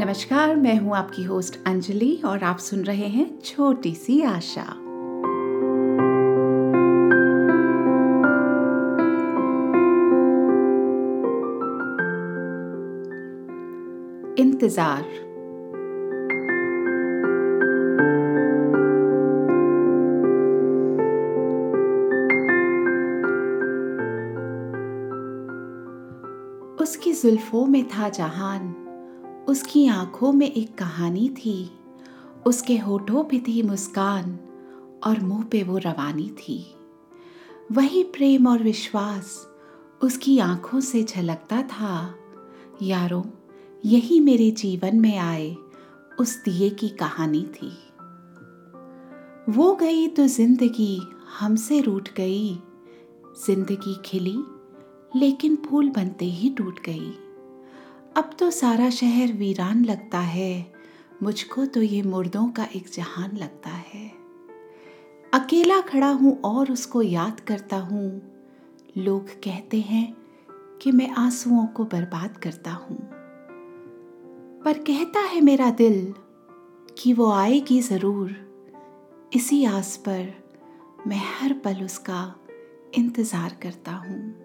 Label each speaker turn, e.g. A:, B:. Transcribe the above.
A: नमस्कार, मैं हूँ आपकी होस्ट अंजलि और आप सुन रहे हैं छोटी सी आशा। इंतज़ार। उसकी जुल्फों में था जहान। उसकी आँखों में एक कहानी थी। उसके होठों पे थी मुस्कान और मुँह पे वो रवानी थी। वही प्रेम और विश्वास उसकी आँखों से झलकता था। यारों, यही मेरे जीवन में आए उस दिए की कहानी थी। वो गई तो ज़िंदगी हमसे रूट गई। ज़िंदगी खिली, लेकिन फूल बनते ही टूट गई। अब तो सारा शहर वीरान लगता है। मुझको तो ये मुर्दों का एक जहान लगता है। अकेला खड़ा हूँ और उसको याद करता हूँ। लोग कहते हैं कि मैं आंसुओं को बर्बाद करता हूँ। पर कहता है मेरा दिल कि वो आएगी ज़रूर। इसी आस पर मैं हर पल उसका इंतज़ार करता हूँ।